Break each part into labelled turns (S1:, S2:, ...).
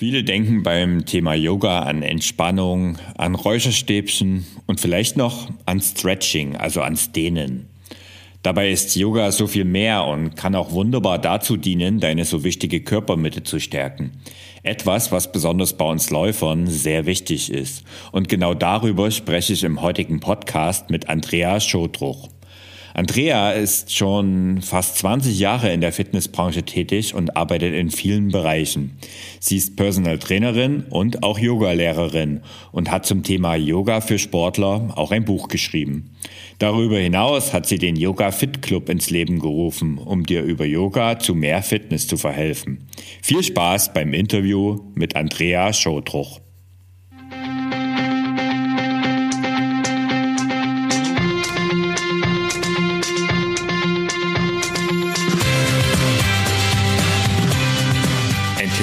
S1: Viele denken beim Thema Yoga an Entspannung, an Räucherstäbchen und vielleicht noch an Stretching, also ans Dehnen. Dabei ist Yoga so viel mehr und kann auch wunderbar dazu dienen, deine so wichtige Körpermitte zu stärken. Etwas, was besonders bei uns Läufern sehr wichtig ist. Und genau darüber spreche ich im heutigen Podcast mit Andrea Schodruch. Andrea ist schon fast 20 Jahre in der Fitnessbranche tätig und arbeitet in vielen Bereichen. Sie ist Personal Trainerin und auch Yogalehrerin und hat zum Thema Yoga für Sportler auch ein Buch geschrieben. Darüber hinaus hat sie den Yoga Fit Club ins Leben gerufen, um dir über Yoga zu mehr Fitness zu verhelfen. Viel Spaß beim Interview mit Andrea Schodruch.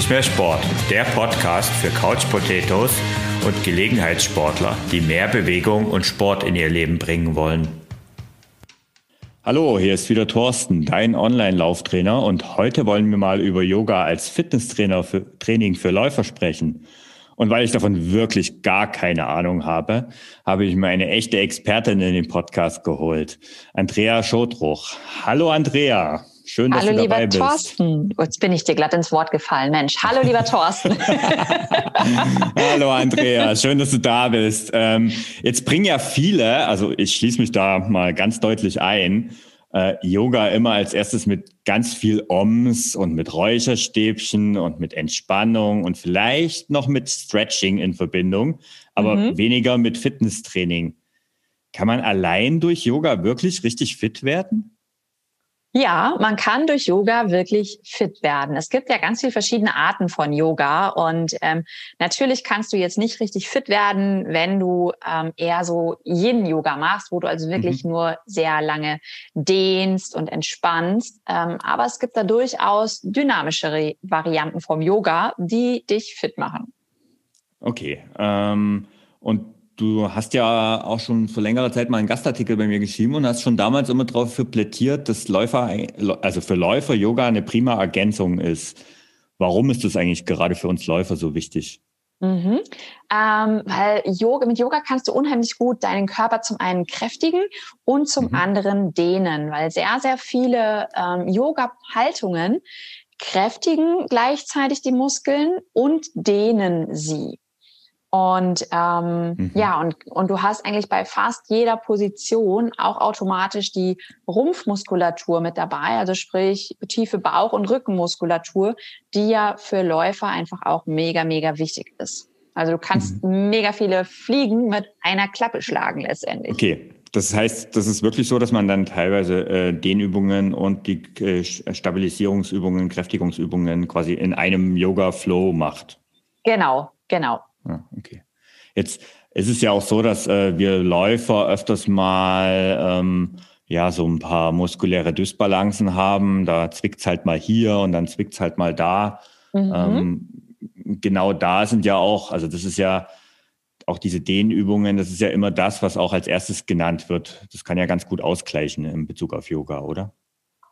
S1: Mehr Sport, der Podcast für Couch Potatoes und Gelegenheitssportler, die mehr Bewegung und Sport in ihr Leben bringen wollen. Hallo, hier ist wieder Thorsten, dein Online-Lauftrainer und heute wollen wir mal über Yoga als Fitnesstrainer für Training für Läufer sprechen. Und weil ich davon wirklich gar keine Ahnung habe, habe ich mir eine echte Expertin in den Podcast geholt. Andrea Schotruch. Hallo Andrea. Schön, dass
S2: Hallo,
S1: du dabei
S2: lieber bist. Thorsten. Jetzt bin ich dir glatt ins Wort gefallen, Mensch. Hallo, lieber Thorsten.
S1: Hallo, Andrea. Schön, dass du da bist. Ähm, jetzt bringen ja viele, also ich schließe mich da mal ganz deutlich ein, äh, Yoga immer als erstes mit ganz viel Oms und mit Räucherstäbchen und mit Entspannung und vielleicht noch mit Stretching in Verbindung, aber mhm. weniger mit Fitnesstraining. Kann man allein durch Yoga wirklich richtig fit werden?
S2: Ja, man kann durch Yoga wirklich fit werden. Es gibt ja ganz viele verschiedene Arten von Yoga und ähm, natürlich kannst du jetzt nicht richtig fit werden, wenn du ähm, eher so Yin-Yoga machst, wo du also wirklich mhm. nur sehr lange dehnst und entspannst. Ähm, aber es gibt da durchaus dynamischere Varianten vom Yoga, die dich fit machen.
S1: Okay. Ähm, und Du hast ja auch schon vor längerer Zeit mal einen Gastartikel bei mir geschrieben und hast schon damals immer darauf plädiert, dass Läufer, also für Läufer Yoga eine prima Ergänzung ist. Warum ist das eigentlich gerade für uns Läufer so wichtig?
S2: Mhm. Ähm, weil Yoga, mit Yoga kannst du unheimlich gut deinen Körper zum einen kräftigen und zum mhm. anderen dehnen, weil sehr, sehr viele ähm, Yoga-Haltungen kräftigen gleichzeitig die Muskeln und dehnen sie. Und ähm, mhm. ja, und, und du hast eigentlich bei fast jeder Position auch automatisch die Rumpfmuskulatur mit dabei, also sprich tiefe Bauch- und Rückenmuskulatur, die ja für Läufer einfach auch mega, mega wichtig ist. Also du kannst mhm. mega viele Fliegen mit einer Klappe schlagen letztendlich.
S1: Okay. Das heißt, das ist wirklich so, dass man dann teilweise äh, Dehnübungen und die äh, Stabilisierungsübungen, Kräftigungsübungen quasi in einem Yoga-Flow macht.
S2: Genau, genau.
S1: Ja, okay. Jetzt ist es ja auch so, dass äh, wir Läufer öfters mal ähm, ja so ein paar muskuläre Dysbalancen haben. Da zwickt's halt mal hier und dann zwickt's halt mal da. Mhm. Ähm, genau da sind ja auch, also das ist ja auch diese Dehnübungen, das ist ja immer das, was auch als erstes genannt wird. Das kann ja ganz gut ausgleichen in Bezug auf Yoga, oder?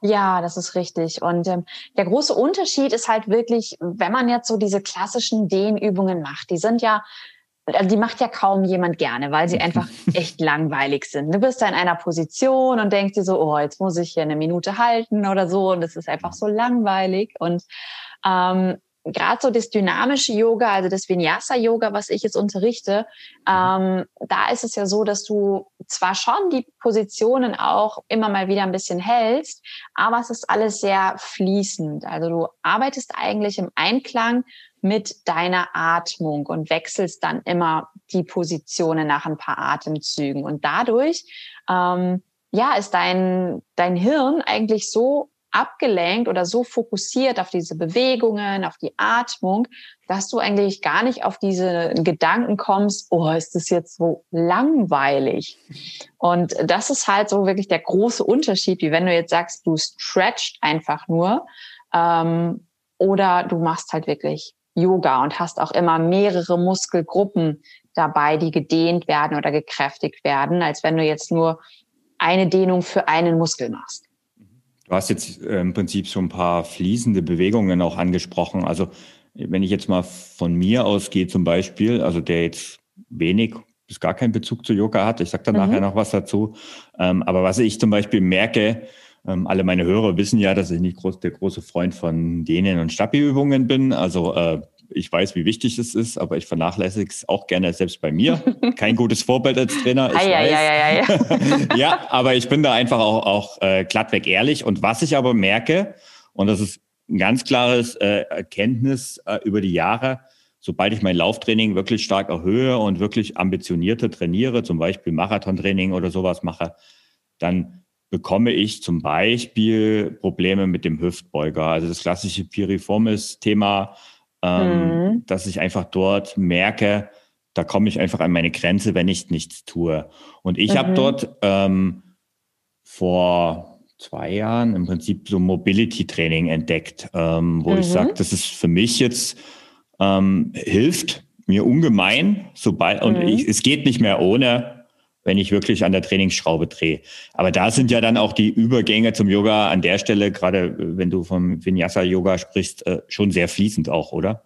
S2: Ja, das ist richtig. Und ähm, der große Unterschied ist halt wirklich, wenn man jetzt so diese klassischen Dehnübungen macht, die sind ja, also die macht ja kaum jemand gerne, weil sie einfach echt langweilig sind. Du bist da in einer Position und denkst dir so, oh, jetzt muss ich hier eine Minute halten oder so und das ist einfach so langweilig. Und ähm, gerade so das dynamische Yoga, also das Vinyasa-Yoga, was ich jetzt unterrichte, ähm, da ist es ja so, dass du zwar schon die Positionen auch immer mal wieder ein bisschen hältst, aber es ist alles sehr fließend. Also du arbeitest eigentlich im Einklang mit deiner Atmung und wechselst dann immer die Positionen nach ein paar Atemzügen. Und dadurch, ähm, ja, ist dein, dein Hirn eigentlich so abgelenkt oder so fokussiert auf diese Bewegungen, auf die Atmung, dass du eigentlich gar nicht auf diese Gedanken kommst, oh, ist das jetzt so langweilig? Und das ist halt so wirklich der große Unterschied, wie wenn du jetzt sagst, du stretcht einfach nur ähm, oder du machst halt wirklich Yoga und hast auch immer mehrere Muskelgruppen dabei, die gedehnt werden oder gekräftigt werden, als wenn du jetzt nur eine Dehnung für einen Muskel machst.
S1: Du hast jetzt äh, im Prinzip so ein paar fließende Bewegungen auch angesprochen. Also wenn ich jetzt mal von mir ausgehe zum Beispiel, also der jetzt wenig bis gar keinen Bezug zu Yoga hat, ich sage dann mhm. nachher noch was dazu, ähm, aber was ich zum Beispiel merke, ähm, alle meine Hörer wissen ja, dass ich nicht groß, der große Freund von Dehnen und Stabi-Übungen bin, also äh, ich weiß, wie wichtig es ist, aber ich vernachlässige es auch gerne selbst bei mir. Kein gutes Vorbild als Trainer. Ich
S2: ja, ja, ja,
S1: ja. ja, aber ich bin da einfach auch, auch äh, glattweg ehrlich. Und was ich aber merke, und das ist ein ganz klares äh, Erkenntnis äh, über die Jahre, sobald ich mein Lauftraining wirklich stark erhöhe und wirklich ambitionierter trainiere, zum Beispiel Marathontraining oder sowas mache, dann bekomme ich zum Beispiel Probleme mit dem Hüftbeuger. Also das klassische Piriformis-Thema ähm, mhm. dass ich einfach dort merke, da komme ich einfach an meine Grenze, wenn ich nichts tue. Und ich mhm. habe dort ähm, vor zwei Jahren im Prinzip so Mobility-Training entdeckt, ähm, wo mhm. ich sage, das ist für mich jetzt ähm, hilft mir ungemein, sobald und mhm. ich, es geht nicht mehr ohne wenn ich wirklich an der Trainingsschraube drehe. Aber da sind ja dann auch die Übergänge zum Yoga an der Stelle, gerade äh, wenn du vom Vinyasa-Yoga sprichst, äh, schon sehr fließend auch, oder?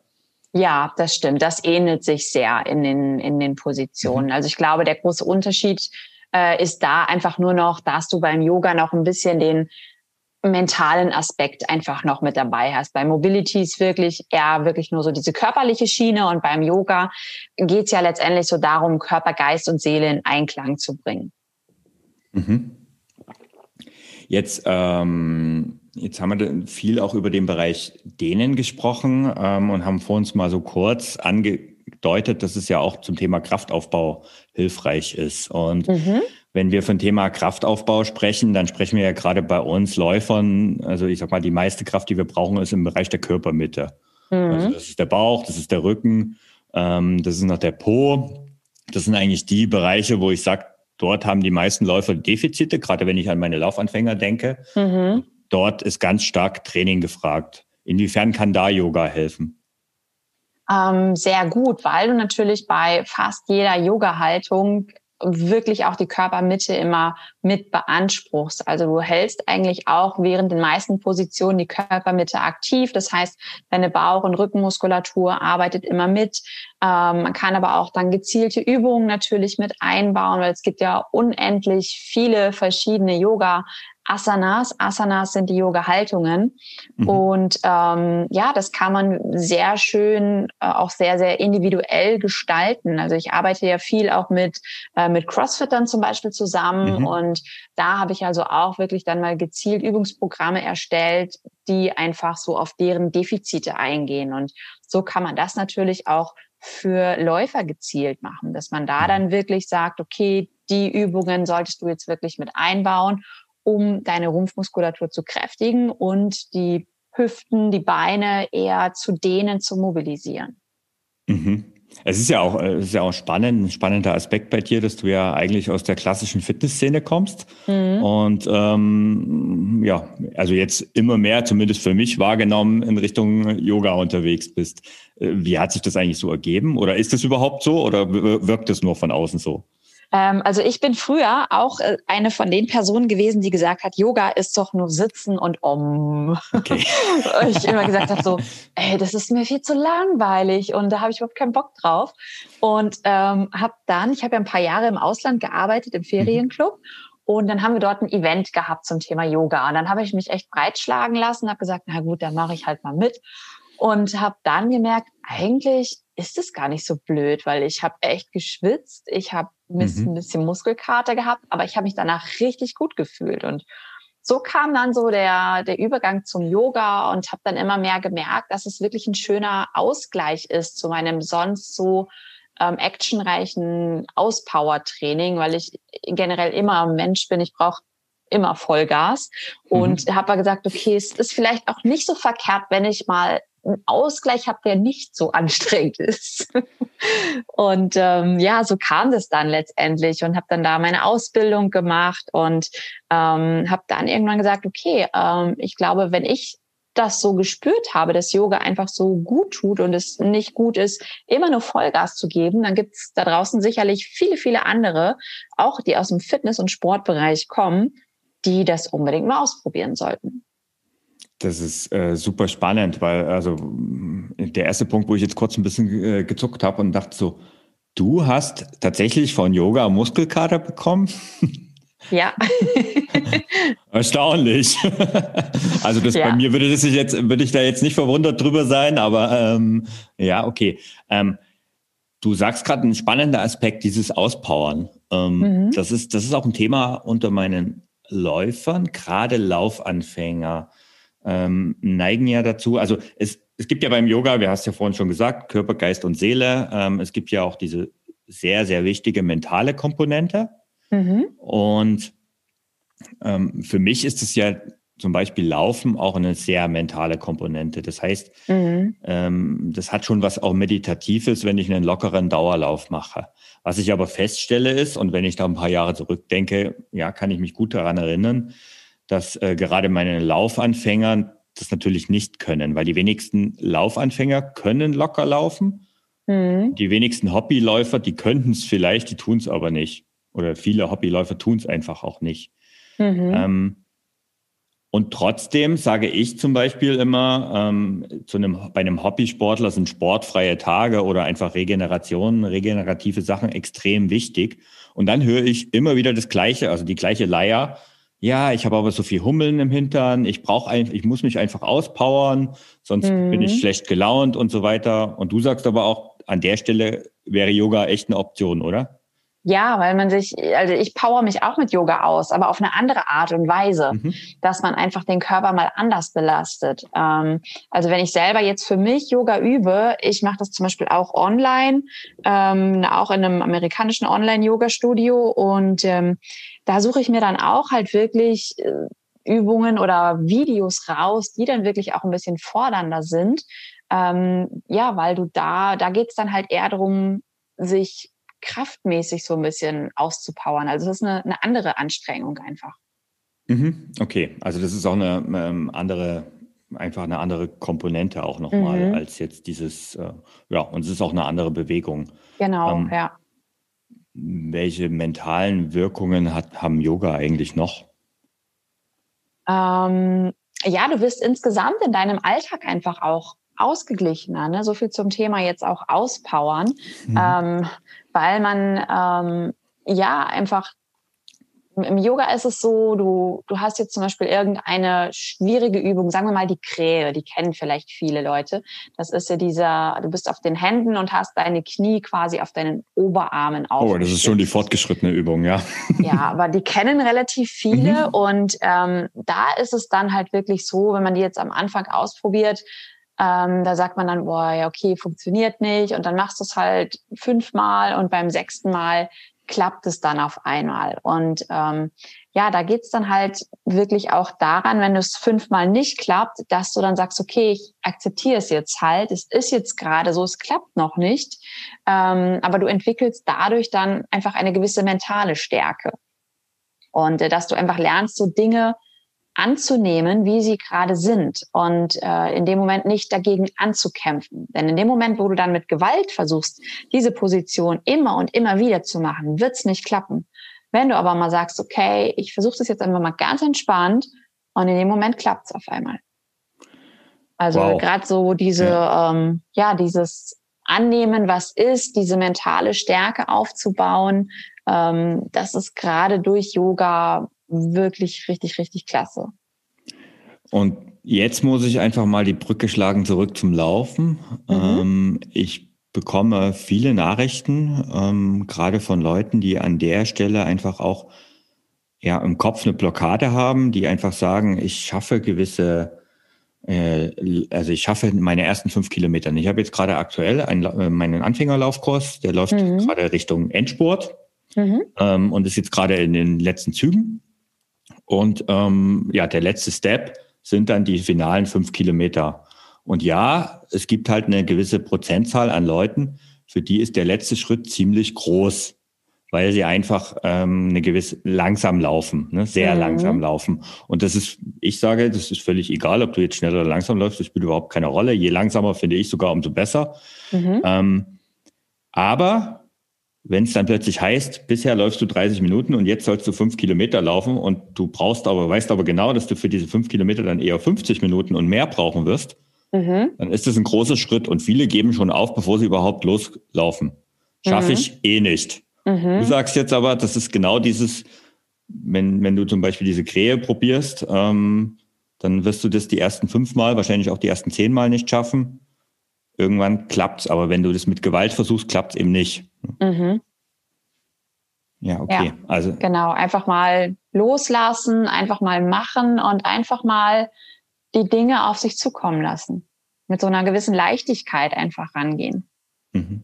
S2: Ja, das stimmt. Das ähnelt sich sehr in den, in den Positionen. Mhm. Also ich glaube, der große Unterschied äh, ist da einfach nur noch, dass du beim Yoga noch ein bisschen den mentalen Aspekt einfach noch mit dabei hast. Bei Mobility ist wirklich eher wirklich nur so diese körperliche Schiene und beim Yoga geht es ja letztendlich so darum, Körper, Geist und Seele in Einklang zu bringen.
S1: Mhm. Jetzt, ähm, jetzt haben wir viel auch über den Bereich Dehnen gesprochen ähm, und haben vor uns mal so kurz angedeutet, dass es ja auch zum Thema Kraftaufbau hilfreich ist. Und mhm wenn wir von Thema Kraftaufbau sprechen, dann sprechen wir ja gerade bei uns Läufern, also ich sag mal, die meiste Kraft, die wir brauchen, ist im Bereich der Körpermitte. Mhm. Also das ist der Bauch, das ist der Rücken, ähm, das ist noch der Po. Das sind eigentlich die Bereiche, wo ich sage, dort haben die meisten Läufer Defizite, gerade wenn ich an meine Laufanfänger denke. Mhm. Dort ist ganz stark Training gefragt. Inwiefern kann da Yoga helfen?
S2: Ähm, sehr gut, weil du natürlich bei fast jeder Yoga-Haltung wirklich auch die Körpermitte immer mit beanspruchst. Also du hältst eigentlich auch während den meisten Positionen die Körpermitte aktiv. Das heißt, deine Bauch- und Rückenmuskulatur arbeitet immer mit. Ähm, man kann aber auch dann gezielte Übungen natürlich mit einbauen, weil es gibt ja unendlich viele verschiedene Yoga Asanas. Asanas sind die Yoga-Haltungen. Mhm. Und ähm, ja, das kann man sehr schön, äh, auch sehr, sehr individuell gestalten. Also ich arbeite ja viel auch mit, äh, mit Crossfittern zum Beispiel zusammen. Mhm. Und da habe ich also auch wirklich dann mal gezielt Übungsprogramme erstellt, die einfach so auf deren Defizite eingehen. Und so kann man das natürlich auch für Läufer gezielt machen, dass man da mhm. dann wirklich sagt, okay, die Übungen solltest du jetzt wirklich mit einbauen um deine Rumpfmuskulatur zu kräftigen und die Hüften, die Beine eher zu dehnen, zu mobilisieren.
S1: Mhm. Es ist ja auch, es ist ja auch spannend, ein spannender Aspekt bei dir, dass du ja eigentlich aus der klassischen Fitnessszene kommst mhm. und ähm, ja, also jetzt immer mehr, zumindest für mich wahrgenommen, in Richtung Yoga unterwegs bist. Äh, wie hat sich das eigentlich so ergeben? Oder ist das überhaupt so oder wirkt es nur von außen so?
S2: Ähm, also ich bin früher auch äh, eine von den Personen gewesen, die gesagt hat, Yoga ist doch nur Sitzen und Om. Okay. ich immer gesagt habe so, ey, das ist mir viel zu langweilig und da habe ich überhaupt keinen Bock drauf. Und ähm, habe dann, ich habe ja ein paar Jahre im Ausland gearbeitet, im Ferienclub. Mhm. Und dann haben wir dort ein Event gehabt zum Thema Yoga. Und dann habe ich mich echt breitschlagen lassen, habe gesagt, na gut, dann mache ich halt mal mit. Und habe dann gemerkt, eigentlich ist es gar nicht so blöd, weil ich habe echt geschwitzt, ich habe mhm. ein bisschen Muskelkater gehabt, aber ich habe mich danach richtig gut gefühlt und so kam dann so der, der Übergang zum Yoga und habe dann immer mehr gemerkt, dass es wirklich ein schöner Ausgleich ist zu meinem sonst so ähm, actionreichen Auspower-Training, weil ich generell immer Mensch bin. Ich brauche immer Vollgas und mhm. habe gesagt, okay, es ist vielleicht auch nicht so verkehrt, wenn ich mal einen Ausgleich habe, der nicht so anstrengend ist. und ähm, ja, so kam das dann letztendlich und habe dann da meine Ausbildung gemacht und ähm, habe dann irgendwann gesagt, okay, ähm, ich glaube, wenn ich das so gespürt habe, dass Yoga einfach so gut tut und es nicht gut ist, immer nur Vollgas zu geben, dann gibt es da draußen sicherlich viele, viele andere, auch die aus dem Fitness- und Sportbereich kommen, die das unbedingt mal ausprobieren sollten.
S1: Das ist äh, super spannend, weil also der erste Punkt, wo ich jetzt kurz ein bisschen äh, gezuckt habe und dachte so, du hast tatsächlich von Yoga Muskelkater bekommen?
S2: Ja.
S1: Erstaunlich. also das ja. bei mir würde das jetzt würde ich da jetzt nicht verwundert drüber sein, aber ähm, ja okay. Ähm, du sagst gerade ein spannender Aspekt dieses Auspowern. Ähm, mhm. Das ist das ist auch ein Thema unter meinen Läufern, gerade Laufanfänger ähm, neigen ja dazu. Also es es gibt ja beim Yoga, wir hast ja vorhin schon gesagt, Körper, Geist und Seele. Ähm, es gibt ja auch diese sehr sehr wichtige mentale Komponente. Mhm. Und ähm, für mich ist es ja zum Beispiel Laufen auch eine sehr mentale Komponente. Das heißt, mhm. ähm, das hat schon was auch Meditatives, wenn ich einen lockeren Dauerlauf mache. Was ich aber feststelle ist, und wenn ich da ein paar Jahre zurückdenke, ja, kann ich mich gut daran erinnern, dass äh, gerade meine Laufanfänger das natürlich nicht können, weil die wenigsten Laufanfänger können locker laufen. Mhm. Die wenigsten Hobbyläufer, die könnten es vielleicht, die tun es aber nicht. Oder viele Hobbyläufer tun es einfach auch nicht. Mhm. Ähm, und trotzdem sage ich zum Beispiel immer, ähm, zu einem, bei einem Hobbysportler sind sportfreie Tage oder einfach Regeneration, regenerative Sachen extrem wichtig. Und dann höre ich immer wieder das Gleiche, also die gleiche Leier. Ja, ich habe aber so viel Hummeln im Hintern, ich brauche einfach, ich muss mich einfach auspowern, sonst mhm. bin ich schlecht gelaunt und so weiter. Und du sagst aber auch, an der Stelle wäre Yoga echt eine Option, oder?
S2: Ja, weil man sich, also ich power mich auch mit Yoga aus, aber auf eine andere Art und Weise, mhm. dass man einfach den Körper mal anders belastet. Ähm, also wenn ich selber jetzt für mich Yoga übe, ich mache das zum Beispiel auch online, ähm, auch in einem amerikanischen Online-Yoga-Studio und ähm, da suche ich mir dann auch halt wirklich äh, Übungen oder Videos raus, die dann wirklich auch ein bisschen fordernder sind. Ähm, ja, weil du da, da geht's dann halt eher darum, sich kraftmäßig so ein bisschen auszupowern. Also das ist eine, eine andere Anstrengung einfach.
S1: Mhm, okay, also das ist auch eine ähm, andere, einfach eine andere Komponente auch nochmal mhm. als jetzt dieses, äh, ja, und es ist auch eine andere Bewegung.
S2: Genau, ähm, ja.
S1: Welche mentalen Wirkungen hat, haben Yoga eigentlich noch?
S2: Ähm, ja, du wirst insgesamt in deinem Alltag einfach auch ausgeglichener. Ne? So viel zum Thema jetzt auch auspowern. Mhm. Ähm, weil man ähm, ja einfach im Yoga ist es so, du, du hast jetzt zum Beispiel irgendeine schwierige Übung, sagen wir mal die Krähe, die kennen vielleicht viele Leute. Das ist ja dieser, du bist auf den Händen und hast deine Knie quasi auf deinen Oberarmen auf.
S1: Oh, das ist schon die fortgeschrittene Übung, ja.
S2: Ja, aber die kennen relativ viele mhm. und ähm, da ist es dann halt wirklich so, wenn man die jetzt am Anfang ausprobiert, ähm, da sagt man dann, boah, ja, okay, funktioniert nicht. Und dann machst du es halt fünfmal und beim sechsten Mal klappt es dann auf einmal. Und ähm, ja, da geht's dann halt wirklich auch daran, wenn es fünfmal nicht klappt, dass du dann sagst, okay, ich akzeptiere es jetzt halt, es ist jetzt gerade so, es klappt noch nicht. Ähm, aber du entwickelst dadurch dann einfach eine gewisse mentale Stärke. Und äh, dass du einfach lernst, so Dinge anzunehmen, wie sie gerade sind und äh, in dem Moment nicht dagegen anzukämpfen. Denn in dem Moment, wo du dann mit Gewalt versuchst, diese Position immer und immer wieder zu machen, wird es nicht klappen. Wenn du aber mal sagst, okay, ich versuche das jetzt einfach mal ganz entspannt und in dem Moment klappt es auf einmal. Also wow. gerade so diese, ja. Ähm, ja, dieses Annehmen, was ist, diese mentale Stärke aufzubauen, ähm, das ist gerade durch Yoga wirklich richtig, richtig klasse.
S1: Und jetzt muss ich einfach mal die Brücke schlagen zurück zum Laufen. Mhm. Ähm, ich bekomme viele Nachrichten, ähm, gerade von Leuten, die an der Stelle einfach auch ja, im Kopf eine Blockade haben, die einfach sagen, ich schaffe gewisse, äh, also ich schaffe meine ersten fünf Kilometer. Ich habe jetzt gerade aktuell einen, äh, meinen Anfängerlaufkurs, der läuft mhm. gerade Richtung Endspurt mhm. ähm, und ist jetzt gerade in den letzten Zügen. Und ähm, ja, der letzte Step sind dann die finalen fünf Kilometer. Und ja, es gibt halt eine gewisse Prozentzahl an Leuten, für die ist der letzte Schritt ziemlich groß, weil sie einfach ähm, eine gewisse langsam laufen, ne? sehr mhm. langsam laufen. Und das ist, ich sage, das ist völlig egal, ob du jetzt schnell oder langsam läufst, das spielt überhaupt keine Rolle. Je langsamer finde ich sogar, umso besser. Mhm. Ähm, aber wenn es dann plötzlich heißt, bisher läufst du 30 Minuten und jetzt sollst du fünf Kilometer laufen und du brauchst aber, weißt aber genau, dass du für diese fünf Kilometer dann eher 50 Minuten und mehr brauchen wirst, mhm. dann ist das ein großer Schritt und viele geben schon auf, bevor sie überhaupt loslaufen. Schaffe mhm. ich eh nicht. Mhm. Du sagst jetzt aber, das ist genau dieses, wenn, wenn du zum Beispiel diese Krähe probierst, ähm, dann wirst du das die ersten fünf Mal, wahrscheinlich auch die ersten zehn Mal nicht schaffen. Irgendwann klappt's, aber wenn du das mit Gewalt versuchst, klappt's eben nicht. Mhm.
S2: Ja, okay. Ja, also genau, einfach mal loslassen, einfach mal machen und einfach mal die Dinge auf sich zukommen lassen. Mit so einer gewissen Leichtigkeit einfach rangehen.
S1: Mhm.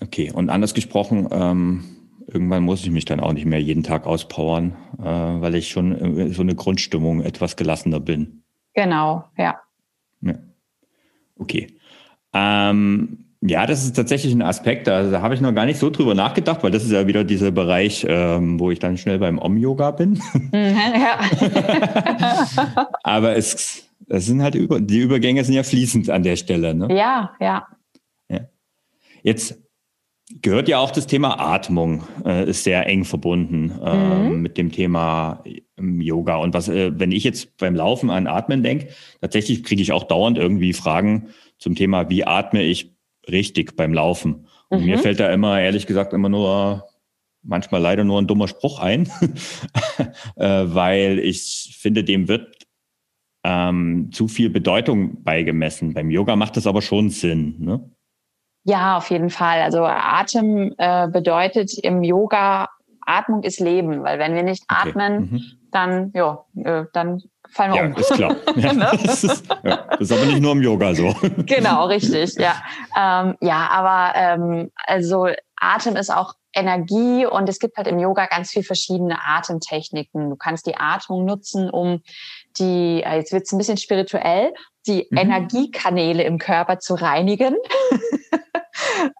S1: Okay, und anders gesprochen, ähm, irgendwann muss ich mich dann auch nicht mehr jeden Tag auspowern, äh, weil ich schon äh, so eine Grundstimmung etwas gelassener bin.
S2: Genau, ja.
S1: ja. Okay. Ähm, ja, das ist tatsächlich ein Aspekt, da, da habe ich noch gar nicht so drüber nachgedacht, weil das ist ja wieder dieser Bereich, ähm, wo ich dann schnell beim Om-Yoga bin. Mhm, ja. Aber es, es sind halt über, die Übergänge sind ja fließend an der Stelle. Ne?
S2: Ja, ja. ja.
S1: Jetzt gehört ja auch das Thema Atmung, äh, ist sehr eng verbunden äh, mhm. mit dem Thema ähm, Yoga. Und was, äh, wenn ich jetzt beim Laufen an Atmen denke, tatsächlich kriege ich auch dauernd irgendwie Fragen zum Thema, wie atme ich richtig beim Laufen. Und mhm. mir fällt da immer, ehrlich gesagt, immer nur manchmal leider nur ein dummer Spruch ein, äh, weil ich finde, dem wird ähm, zu viel Bedeutung beigemessen. Beim Yoga macht das aber schon Sinn. Ne?
S2: Ja, auf jeden Fall. Also Atem äh, bedeutet im Yoga, Atmung ist Leben, weil wenn wir nicht okay. atmen, mhm. dann, ja, äh, dann fallen wir ja, um.
S1: Ist klar. Ja, ne? das, ist, ja, das ist aber nicht nur im Yoga so.
S2: genau, richtig, ja. Ähm, ja, aber ähm, also Atem ist auch Energie und es gibt halt im Yoga ganz viel verschiedene Atemtechniken. Du kannst die Atmung nutzen, um die, äh, jetzt wird es ein bisschen spirituell, die mhm. Energiekanäle im Körper zu reinigen.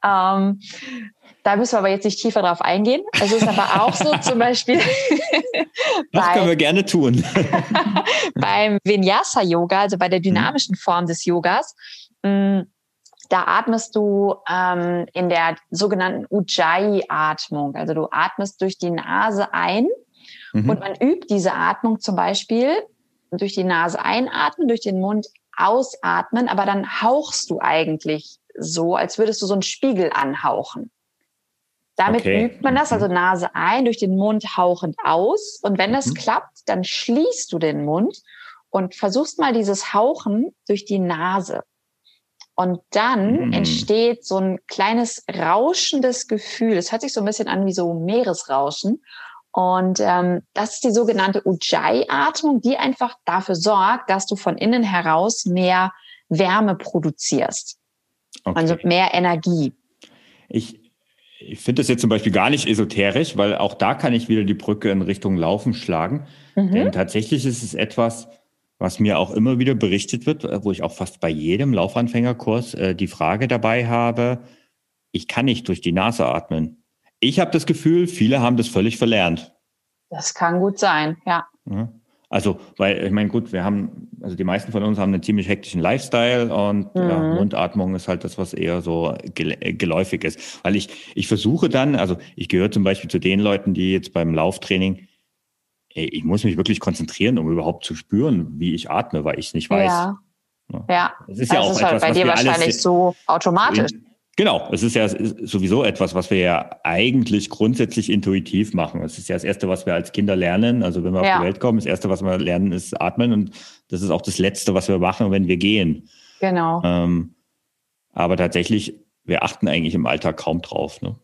S2: ähm, da müssen wir aber jetzt nicht tiefer drauf eingehen. Es ist aber auch so zum Beispiel.
S1: das bei, können wir gerne tun.
S2: beim Vinyasa-Yoga, also bei der mhm. dynamischen Form des Yogas, mh, mm, da atmest du ähm, in der sogenannten Ujjayi-Atmung. Also du atmest durch die Nase ein mhm. und man übt diese Atmung zum Beispiel durch die Nase einatmen, durch den Mund ausatmen, aber dann hauchst du eigentlich so, als würdest du so einen Spiegel anhauchen. Damit okay. übt man das, also mhm. Nase ein, durch den Mund hauchend aus. Und wenn das mhm. klappt, dann schließt du den Mund und versuchst mal dieses Hauchen durch die Nase. Und dann mhm. entsteht so ein kleines rauschendes Gefühl. Es hört sich so ein bisschen an wie so Meeresrauschen. Und ähm, das ist die sogenannte Ujjayi-Atmung, die einfach dafür sorgt, dass du von innen heraus mehr Wärme produzierst. Okay. Also mehr Energie.
S1: Ich, ich finde das jetzt zum Beispiel gar nicht esoterisch, weil auch da kann ich wieder die Brücke in Richtung Laufen schlagen. Mhm. Denn tatsächlich ist es etwas, was mir auch immer wieder berichtet wird, wo ich auch fast bei jedem Laufanfängerkurs äh, die Frage dabei habe, ich kann nicht durch die Nase atmen. Ich habe das Gefühl, viele haben das völlig verlernt.
S2: Das kann gut sein, ja.
S1: ja. Also, weil ich meine, gut, wir haben, also die meisten von uns haben einen ziemlich hektischen Lifestyle und mhm. ja, Mundatmung ist halt das, was eher so geläufig ist. Weil ich, ich versuche dann, also ich gehöre zum Beispiel zu den Leuten, die jetzt beim Lauftraining ich muss mich wirklich konzentrieren, um überhaupt zu spüren, wie ich atme, weil ich es nicht weiß.
S2: Ja. ja. Das ist ja auch ist halt etwas, bei dir wahrscheinlich so automatisch.
S1: Genau, es ist ja sowieso etwas, was wir ja eigentlich grundsätzlich intuitiv machen. Es ist ja das Erste, was wir als Kinder lernen. Also wenn wir ja. auf die Welt kommen, das Erste, was wir lernen, ist atmen und das ist auch das Letzte, was wir machen, wenn wir gehen.
S2: Genau. Ähm,
S1: aber tatsächlich, wir achten eigentlich im Alltag kaum drauf. Ne?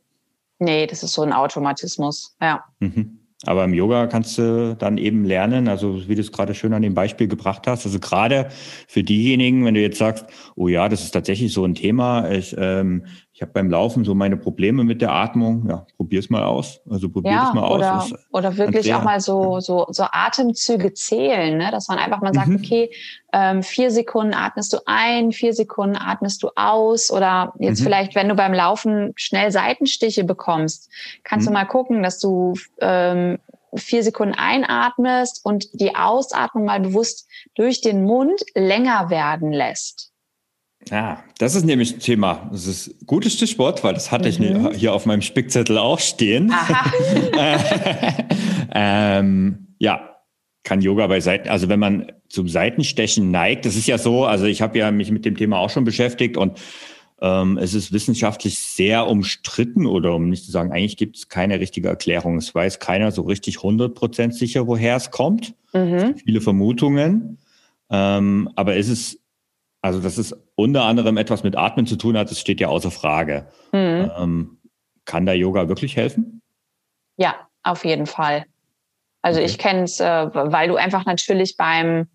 S2: Nee, das ist so ein Automatismus, ja. Mhm.
S1: Aber im Yoga kannst du dann eben lernen, also wie du es gerade schön an dem Beispiel gebracht hast. Also gerade für diejenigen, wenn du jetzt sagst, oh ja, das ist tatsächlich so ein Thema, ich, ähm, ich habe beim Laufen so meine Probleme mit der Atmung, ja, probier's mal aus. Also probier ja, es mal
S2: oder,
S1: aus.
S2: oder wirklich auch mal so, so, so Atemzüge zählen, ne? dass man einfach mal sagt, mhm. okay, ähm, vier Sekunden atmest du ein, vier Sekunden atmest du aus. Oder jetzt mhm. vielleicht, wenn du beim Laufen schnell Seitenstiche bekommst, kannst mhm. du mal gucken, dass du ähm, vier Sekunden einatmest und die Ausatmung mal bewusst durch den Mund länger werden lässt.
S1: Ja, das ist nämlich ein Thema. Das ist ein gutes Stichwort, weil das hatte mhm. ich hier auf meinem Spickzettel auch stehen. ähm, ja, kann Yoga bei Seiten, also wenn man zum Seitenstechen neigt, das ist ja so, also ich habe ja mich mit dem Thema auch schon beschäftigt und ähm, es ist wissenschaftlich sehr umstritten oder um nicht zu sagen, eigentlich gibt es keine richtige Erklärung. Es weiß keiner so richtig 100% sicher, woher es kommt. Mhm. viele Vermutungen. Ähm, aber ist es, also dass es unter anderem etwas mit Atmen zu tun hat, das steht ja außer Frage. Mhm. Ähm, kann da Yoga wirklich helfen?
S2: Ja, auf jeden Fall. Also okay. ich kenne es, äh, weil du einfach natürlich beim,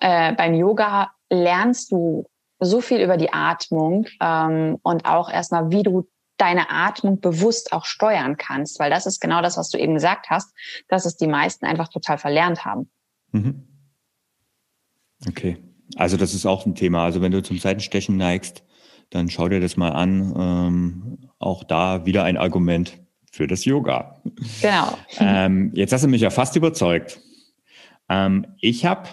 S2: äh, beim Yoga lernst du so viel über die Atmung ähm, und auch erstmal, wie du deine Atmung bewusst auch steuern kannst, weil das ist genau das, was du eben gesagt hast, dass es die meisten einfach total verlernt haben. Mhm.
S1: Okay, also das ist auch ein Thema. Also wenn du zum Seitenstechen neigst, dann schau dir das mal an. Ähm, auch da wieder ein Argument für das Yoga.
S2: Genau.
S1: ähm, jetzt hast du mich ja fast überzeugt. Ähm, ich habe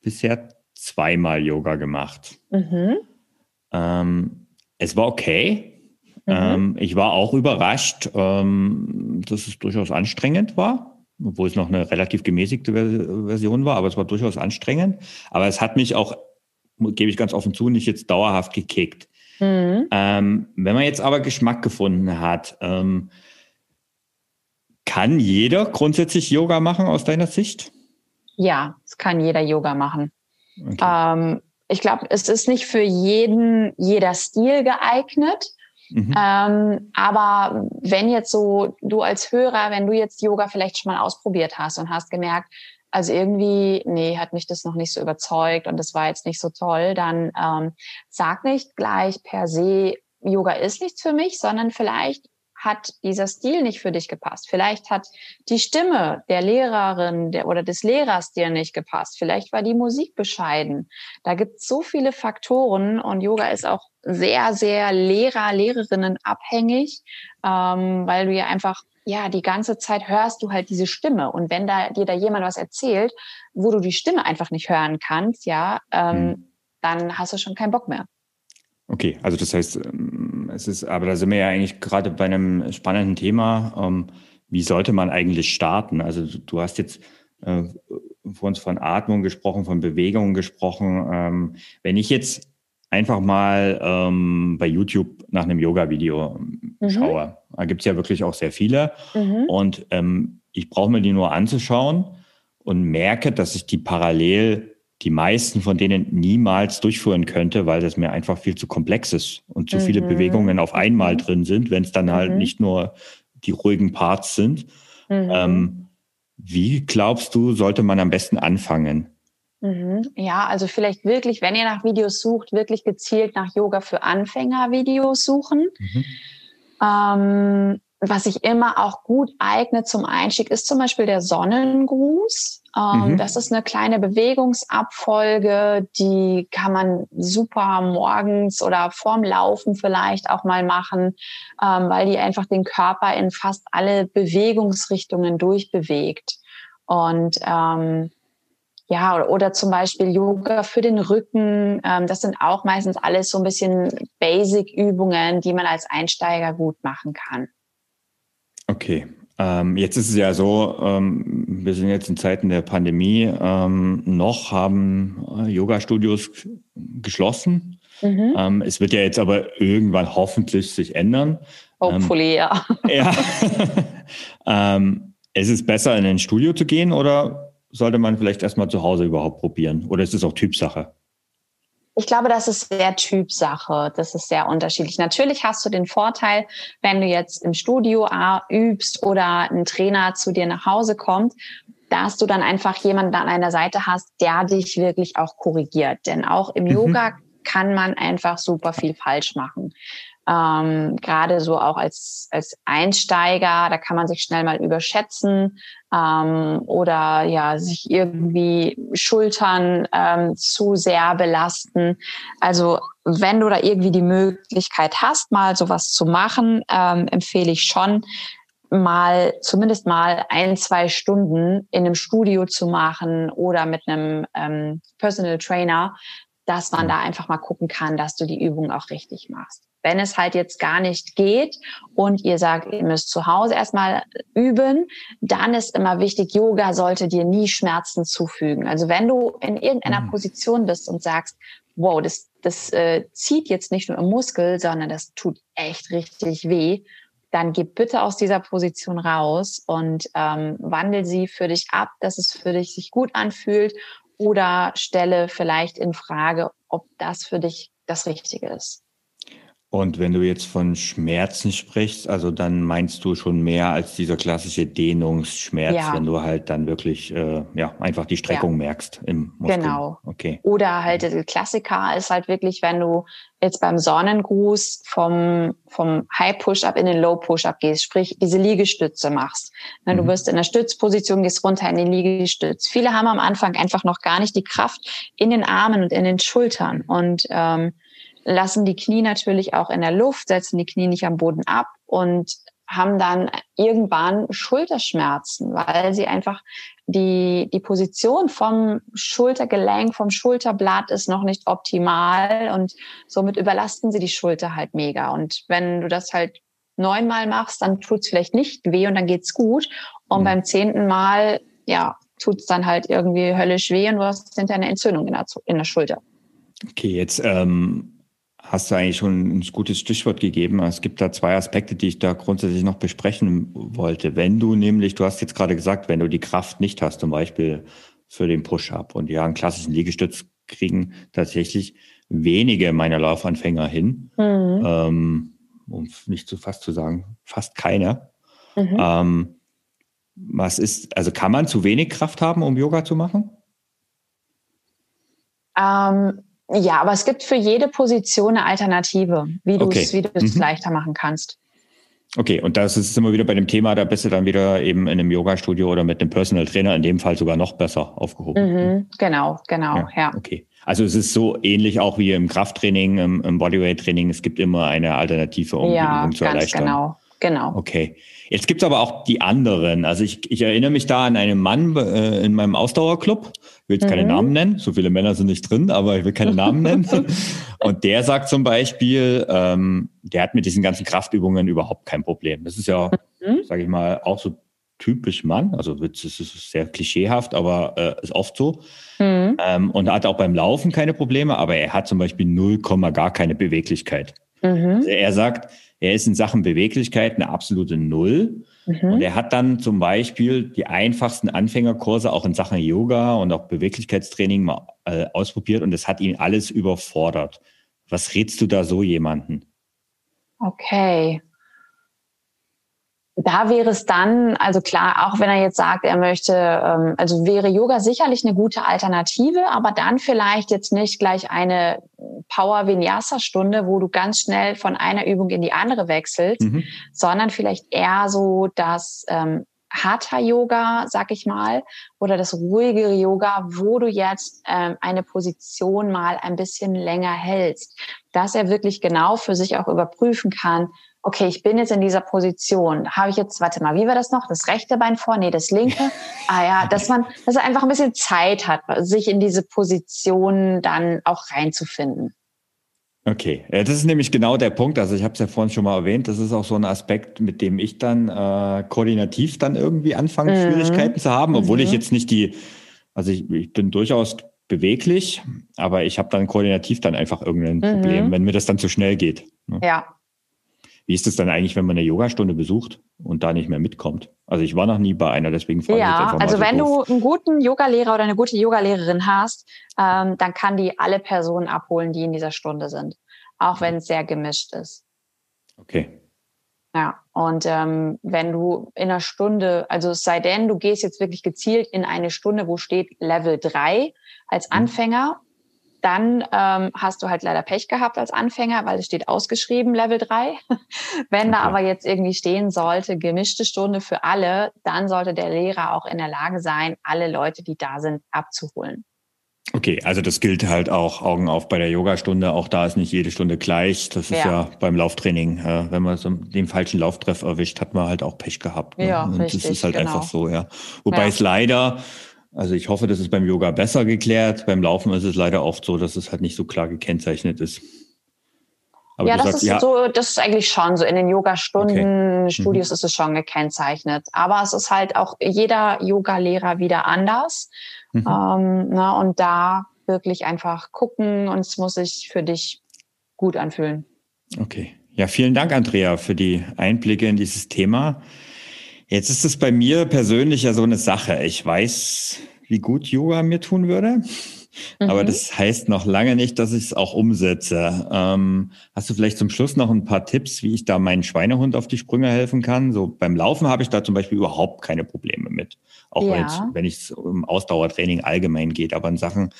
S1: bisher zweimal Yoga gemacht. Mhm. Ähm, es war okay. Mhm. Ähm, ich war auch überrascht, ähm, dass es durchaus anstrengend war, obwohl es noch eine relativ gemäßigte Version war, aber es war durchaus anstrengend. Aber es hat mich auch, gebe ich ganz offen zu, nicht jetzt dauerhaft gekickt. Mhm. Ähm, wenn man jetzt aber Geschmack gefunden hat, ähm, kann jeder grundsätzlich Yoga machen aus deiner Sicht?
S2: Ja, es kann jeder Yoga machen. Okay. Ähm, ich glaube, es ist nicht für jeden jeder Stil geeignet. Mhm. Ähm, aber wenn jetzt so du als Hörer, wenn du jetzt Yoga vielleicht schon mal ausprobiert hast und hast gemerkt, also irgendwie, nee, hat mich das noch nicht so überzeugt und das war jetzt nicht so toll, dann ähm, sag nicht gleich per se, Yoga ist nichts für mich, sondern vielleicht hat dieser Stil nicht für dich gepasst. Vielleicht hat die Stimme der Lehrerin der, oder des Lehrers dir nicht gepasst. Vielleicht war die Musik bescheiden. Da gibt es so viele Faktoren und Yoga ist auch sehr, sehr Lehrer, Lehrerinnen abhängig, ähm, weil du ja einfach ja, die ganze Zeit hörst du halt diese Stimme. Und wenn da dir da jemand was erzählt, wo du die Stimme einfach nicht hören kannst, ja, ähm, mhm. dann hast du schon keinen Bock mehr.
S1: Okay, also das heißt, ähm, es ist, aber da sind wir ja eigentlich gerade bei einem spannenden Thema. Ähm, wie sollte man eigentlich starten? Also du hast jetzt äh, vor uns von Atmung gesprochen, von Bewegung gesprochen. Ähm, wenn ich jetzt einfach mal ähm, bei YouTube nach einem Yoga-Video mhm. schaue. Da gibt es ja wirklich auch sehr viele. Mhm. Und ähm, ich brauche mir die nur anzuschauen und merke, dass ich die parallel die meisten von denen niemals durchführen könnte, weil das mir einfach viel zu komplex ist und zu mhm. viele Bewegungen auf einmal mhm. drin sind, wenn es dann halt mhm. nicht nur die ruhigen Parts sind. Mhm. Ähm, wie glaubst du, sollte man am besten anfangen?
S2: Mhm. Ja, also vielleicht wirklich, wenn ihr nach Videos sucht, wirklich gezielt nach Yoga für Anfänger Videos suchen. Mhm. Ähm, was sich immer auch gut eignet zum Einstieg, ist zum Beispiel der Sonnengruß. Ähm, mhm. Das ist eine kleine Bewegungsabfolge, die kann man super morgens oder vorm Laufen vielleicht auch mal machen, ähm, weil die einfach den Körper in fast alle Bewegungsrichtungen durchbewegt. Und ähm, ja, oder, oder zum Beispiel Yoga für den Rücken. Ähm, das sind auch meistens alles so ein bisschen Basic-Übungen, die man als Einsteiger gut machen kann.
S1: Okay. Ähm, jetzt ist es ja so, ähm, wir sind jetzt in Zeiten der Pandemie. Ähm, noch haben äh, Yoga-Studios geschlossen. Mhm. Ähm, es wird ja jetzt aber irgendwann hoffentlich sich ändern.
S2: Hopefully, ja.
S1: Ja. Ähm, ist es besser, in ein Studio zu gehen oder sollte man vielleicht erstmal zu Hause überhaupt probieren? Oder ist es auch Typsache?
S2: Ich glaube, das ist sehr Typsache. Das ist sehr unterschiedlich. Natürlich hast du den Vorteil, wenn du jetzt im Studio übst oder ein Trainer zu dir nach Hause kommt, dass du dann einfach jemanden an einer Seite hast, der dich wirklich auch korrigiert. Denn auch im mhm. Yoga kann man einfach super viel falsch machen. Ähm, Gerade so auch als, als Einsteiger, da kann man sich schnell mal überschätzen ähm, oder ja sich irgendwie Schultern ähm, zu sehr belasten. Also wenn du da irgendwie die Möglichkeit hast, mal sowas zu machen, ähm, empfehle ich schon, mal zumindest mal ein, zwei Stunden in einem Studio zu machen oder mit einem ähm, Personal Trainer, dass man da einfach mal gucken kann, dass du die Übung auch richtig machst. Wenn es halt jetzt gar nicht geht und ihr sagt, ihr müsst zu Hause erstmal üben, dann ist immer wichtig, Yoga sollte dir nie Schmerzen zufügen. Also wenn du in irgendeiner mhm. Position bist und sagst, wow, das, das äh, zieht jetzt nicht nur im Muskel, sondern das tut echt richtig weh, dann geh bitte aus dieser Position raus und ähm, wandel sie für dich ab, dass es für dich sich gut anfühlt oder stelle vielleicht in Frage, ob das für dich das Richtige ist.
S1: Und wenn du jetzt von Schmerzen sprichst, also dann meinst du schon mehr als dieser klassische Dehnungsschmerz, ja. wenn du halt dann wirklich äh, ja einfach die Streckung ja. merkst im
S2: Muskel. Genau. Okay. Oder halt der Klassiker ist halt wirklich, wenn du jetzt beim Sonnengruß vom vom High Push-up in den Low Push-up gehst, sprich diese Liegestütze machst. Ne, du mhm. wirst in der Stützposition, gehst runter in den Liegestütz. Viele haben am Anfang einfach noch gar nicht die Kraft in den Armen und in den Schultern und ähm, lassen die Knie natürlich auch in der Luft, setzen die Knie nicht am Boden ab und haben dann irgendwann Schulterschmerzen, weil sie einfach die, die Position vom Schultergelenk, vom Schulterblatt ist noch nicht optimal und somit überlasten sie die Schulter halt mega. Und wenn du das halt neunmal machst, dann tut's vielleicht nicht weh und dann geht's gut. Und mhm. beim zehnten Mal, ja, tut's dann halt irgendwie höllisch weh und du hast hinterher eine Entzündung in der, in der Schulter.
S1: Okay, jetzt ähm, hast du eigentlich schon ein gutes Stichwort gegeben. Es gibt da zwei Aspekte, die ich da grundsätzlich noch besprechen wollte. Wenn du nämlich, du hast jetzt gerade gesagt, wenn du die Kraft nicht hast, zum Beispiel für den Push-Up und ja, einen klassischen Liegestütz kriegen tatsächlich wenige meiner Laufanfänger hin, mhm. ähm, um nicht zu fast zu sagen, fast keiner. Mhm. Ähm, was ist, also kann man zu wenig Kraft haben, um Yoga zu machen?
S2: Ähm, ja, aber es gibt für jede Position eine Alternative, wie du es wie mhm. leichter machen kannst.
S1: Okay, und das ist immer wieder bei dem Thema, da bist du dann wieder eben in einem Yoga-Studio oder mit einem Personal Trainer, in dem Fall sogar noch besser aufgehoben.
S2: Mhm, genau, genau, ja, ja.
S1: Okay. Also es ist so ähnlich auch wie im Krafttraining, im, im Bodyweight-Training. Es gibt immer eine Alternative, um ja, die Übung zu erleichtern.
S2: Genau, genau.
S1: Okay. Jetzt gibt es aber auch die anderen. Also ich, ich erinnere mich da an einen Mann äh, in meinem Ausdauerclub. Ich will jetzt keine mhm. Namen nennen. So viele Männer sind nicht drin, aber ich will keine Namen nennen. Und der sagt zum Beispiel, ähm, der hat mit diesen ganzen Kraftübungen überhaupt kein Problem. Das ist ja, mhm. sage ich mal, auch so typisch Mann. Also es ist sehr klischeehaft, aber äh, ist oft so. Mhm. Ähm, und er hat auch beim Laufen keine Probleme, aber er hat zum Beispiel null Komma gar keine Beweglichkeit. Mhm. Also er sagt, er ist in Sachen Beweglichkeit eine absolute Null. Mhm. Und er hat dann zum Beispiel die einfachsten Anfängerkurse auch in Sachen Yoga und auch Beweglichkeitstraining mal äh, ausprobiert und es hat ihn alles überfordert. Was rätst du da so jemanden?
S2: Okay da wäre es dann, also klar, auch wenn er jetzt sagt, er möchte, ähm, also wäre Yoga sicherlich eine gute Alternative, aber dann vielleicht jetzt nicht gleich eine Power Vinyasa Stunde, wo du ganz schnell von einer Übung in die andere wechselst, mhm. sondern vielleicht eher so das ähm, Hatha Yoga, sag ich mal, oder das ruhigere Yoga, wo du jetzt ähm, eine Position mal ein bisschen länger hältst, dass er wirklich genau für sich auch überprüfen kann, okay, ich bin jetzt in dieser Position. Habe ich jetzt, warte mal, wie war das noch? Das rechte Bein vor? Nee, das linke. Ah ja, dass man, dass er einfach ein bisschen Zeit hat, sich in diese Position dann auch reinzufinden.
S1: Okay, das ist nämlich genau der Punkt. Also ich habe es ja vorhin schon mal erwähnt. Das ist auch so ein Aspekt, mit dem ich dann äh, koordinativ dann irgendwie anfange, mhm. Schwierigkeiten zu haben, obwohl mhm. ich jetzt nicht die, also ich, ich bin durchaus beweglich, aber ich habe dann koordinativ dann einfach irgendein mhm. Problem, wenn mir das dann zu schnell geht.
S2: Ne? Ja,
S1: wie ist es dann eigentlich, wenn man eine Yogastunde besucht und da nicht mehr mitkommt? Also ich war noch nie bei einer, deswegen
S2: frage ja, ich jetzt einfach mal Also so wenn doof. du einen guten Yogalehrer oder eine gute Yogalehrerin hast, ähm, dann kann die alle Personen abholen, die in dieser Stunde sind, auch wenn es sehr gemischt ist.
S1: Okay.
S2: Ja, und ähm, wenn du in einer Stunde, also es sei denn, du gehst jetzt wirklich gezielt in eine Stunde, wo steht Level 3 als mhm. Anfänger, dann ähm, hast du halt leider Pech gehabt als Anfänger, weil es steht ausgeschrieben Level 3. Wenn okay. da aber jetzt irgendwie stehen sollte, gemischte Stunde für alle, dann sollte der Lehrer auch in der Lage sein, alle Leute, die da sind, abzuholen.
S1: Okay, also das gilt halt auch Augen auf bei der Yogastunde. Auch da ist nicht jede Stunde gleich. Das ist ja, ja beim Lauftraining, äh, wenn man so den falschen Lauftreff erwischt, hat man halt auch Pech gehabt.
S2: Ne? Ja,
S1: Und
S2: richtig,
S1: das ist halt genau. einfach so, ja. Wobei ja. es leider Also ich hoffe, das ist beim Yoga besser geklärt. Beim Laufen ist es leider oft so, dass es halt nicht so klar gekennzeichnet ist.
S2: Aber ja, das sagst, ist ja. so, das ist eigentlich schon so. In den Yoga-Stunden, okay. Studios mhm. ist es schon gekennzeichnet. Aber es ist halt auch jeder Yoga-Lehrer wieder anders. Mhm. Ähm, na, und da wirklich einfach gucken und es muss sich für dich gut anfühlen.
S1: Okay. Ja, vielen Dank, Andrea, für die Einblicke in dieses Thema. Jetzt ist es bei mir persönlich ja so eine Sache. Ich weiß, wie gut Yoga mir tun würde. Mhm. Aber das heißt noch lange nicht, dass ich es auch umsetze. Ähm, hast du vielleicht zum Schluss noch ein paar Tipps, wie ich da meinen Schweinehund auf die Sprünge helfen kann? So beim Laufen habe ich da zum Beispiel überhaupt keine Probleme mit. Auch ja. wenn es um Ausdauertraining allgemein geht. Aber in Sachen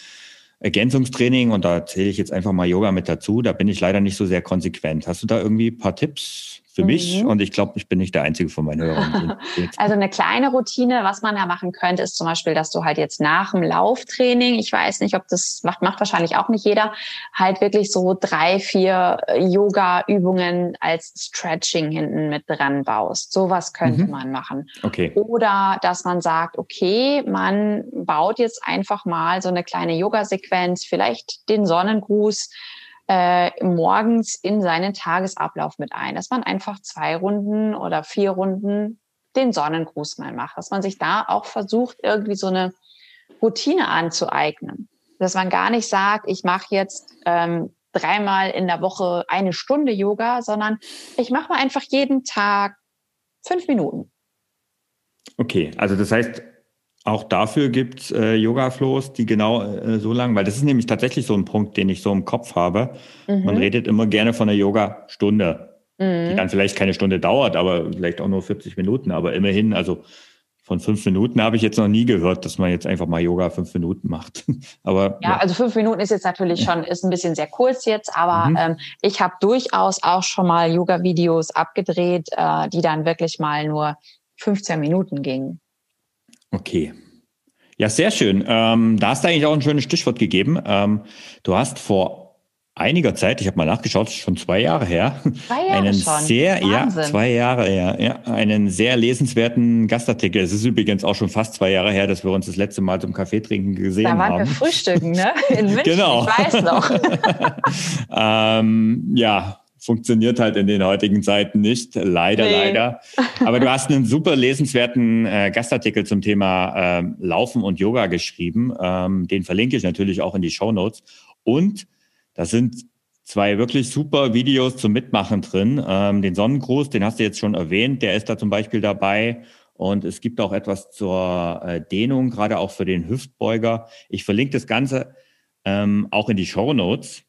S1: Ergänzungstraining, und da zähle ich jetzt einfach mal Yoga mit dazu, da bin ich leider nicht so sehr konsequent. Hast du da irgendwie ein paar Tipps? Für mhm. mich und ich glaube, ich bin nicht der Einzige von meinen Hörern.
S2: also eine kleine Routine, was man da machen könnte, ist zum Beispiel, dass du halt jetzt nach dem Lauftraining, ich weiß nicht, ob das macht, macht wahrscheinlich auch nicht jeder, halt wirklich so drei, vier äh, Yoga-Übungen als Stretching hinten mit dran baust. Sowas könnte mhm. man machen.
S1: Okay.
S2: Oder dass man sagt, okay, man baut jetzt einfach mal so eine kleine Yoga-Sequenz, vielleicht den Sonnengruß, äh, morgens in seinen Tagesablauf mit ein, dass man einfach zwei Runden oder vier Runden den Sonnengruß mal macht, dass man sich da auch versucht, irgendwie so eine Routine anzueignen. Dass man gar nicht sagt, ich mache jetzt ähm, dreimal in der Woche eine Stunde Yoga, sondern ich mache mal einfach jeden Tag fünf Minuten.
S1: Okay, also das heißt, auch dafür gibt es äh, Yoga-Flows, die genau äh, so lang, weil das ist nämlich tatsächlich so ein Punkt, den ich so im Kopf habe. Mhm. Man redet immer gerne von einer Yoga-Stunde, mhm. die dann vielleicht keine Stunde dauert, aber vielleicht auch nur 40 Minuten. Aber immerhin, also von fünf Minuten habe ich jetzt noch nie gehört, dass man jetzt einfach mal Yoga fünf Minuten macht. aber
S2: ja, ja, also fünf Minuten ist jetzt natürlich schon ist ein bisschen sehr kurz jetzt, aber mhm. ähm, ich habe durchaus auch schon mal Yoga-Videos abgedreht, äh, die dann wirklich mal nur 15 Minuten gingen.
S1: Okay. Ja, sehr schön. Ähm, da hast du eigentlich auch ein schönes Stichwort gegeben. Ähm, du hast vor einiger Zeit, ich habe mal nachgeschaut, schon zwei Jahre her,
S2: zwei Jahre einen schon.
S1: sehr, Wahnsinn. ja, zwei Jahre, ja, ja, einen sehr lesenswerten Gastartikel. Es ist übrigens auch schon fast zwei Jahre her, dass wir uns das letzte Mal zum Kaffee trinken gesehen haben. Da waren haben.
S2: wir frühstücken, ne? In München,
S1: genau.
S2: ich weiß noch.
S1: ähm, ja, funktioniert halt in den heutigen Zeiten nicht. Leider, nee. leider. Aber du hast einen super lesenswerten äh, Gastartikel zum Thema äh, Laufen und Yoga geschrieben. Ähm, den verlinke ich natürlich auch in die Show Notes. Und da sind zwei wirklich super Videos zum Mitmachen drin. Ähm, den Sonnengruß, den hast du jetzt schon erwähnt, der ist da zum Beispiel dabei. Und es gibt auch etwas zur äh, Dehnung, gerade auch für den Hüftbeuger. Ich verlinke das Ganze ähm, auch in die Show Notes.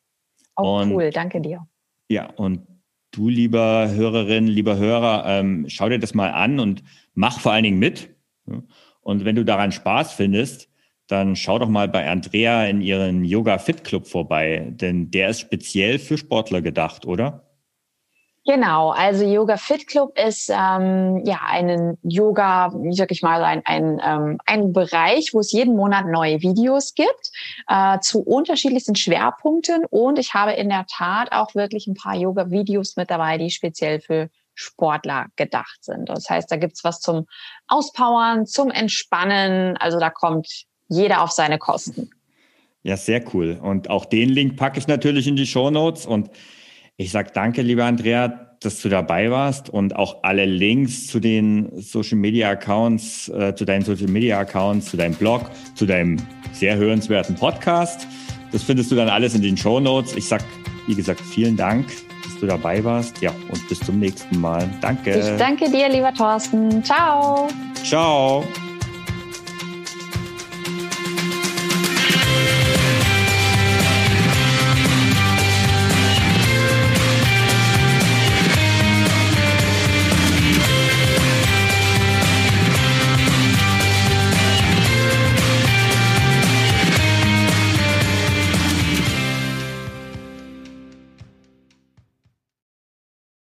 S2: Oh, und cool, danke dir.
S1: Ja, und du, lieber Hörerin, lieber Hörer, ähm, schau dir das mal an und mach vor allen Dingen mit. Und wenn du daran Spaß findest, dann schau doch mal bei Andrea in ihren Yoga Fit Club vorbei, denn der ist speziell für Sportler gedacht, oder?
S2: Genau, also Yoga Fit Club ist ähm, ja einen Yoga, wie sag ich mal, ein, ein, ähm, ein Bereich, wo es jeden Monat neue Videos gibt äh, zu unterschiedlichsten Schwerpunkten und ich habe in der Tat auch wirklich ein paar Yoga-Videos mit dabei, die speziell für Sportler gedacht sind. Das heißt, da gibt's was zum Auspowern, zum Entspannen, also da kommt jeder auf seine Kosten.
S1: Ja, sehr cool. Und auch den Link packe ich natürlich in die Show Notes und ich sage danke, lieber Andrea, dass du dabei warst und auch alle Links zu den Social Media Accounts, äh, zu deinen Social Media Accounts, zu deinem Blog, zu deinem sehr hörenswerten Podcast. Das findest du dann alles in den Show Notes. Ich sag, wie gesagt, vielen Dank, dass du dabei warst. Ja, und bis zum nächsten Mal. Danke.
S2: Ich danke dir, lieber Thorsten. Ciao.
S1: Ciao.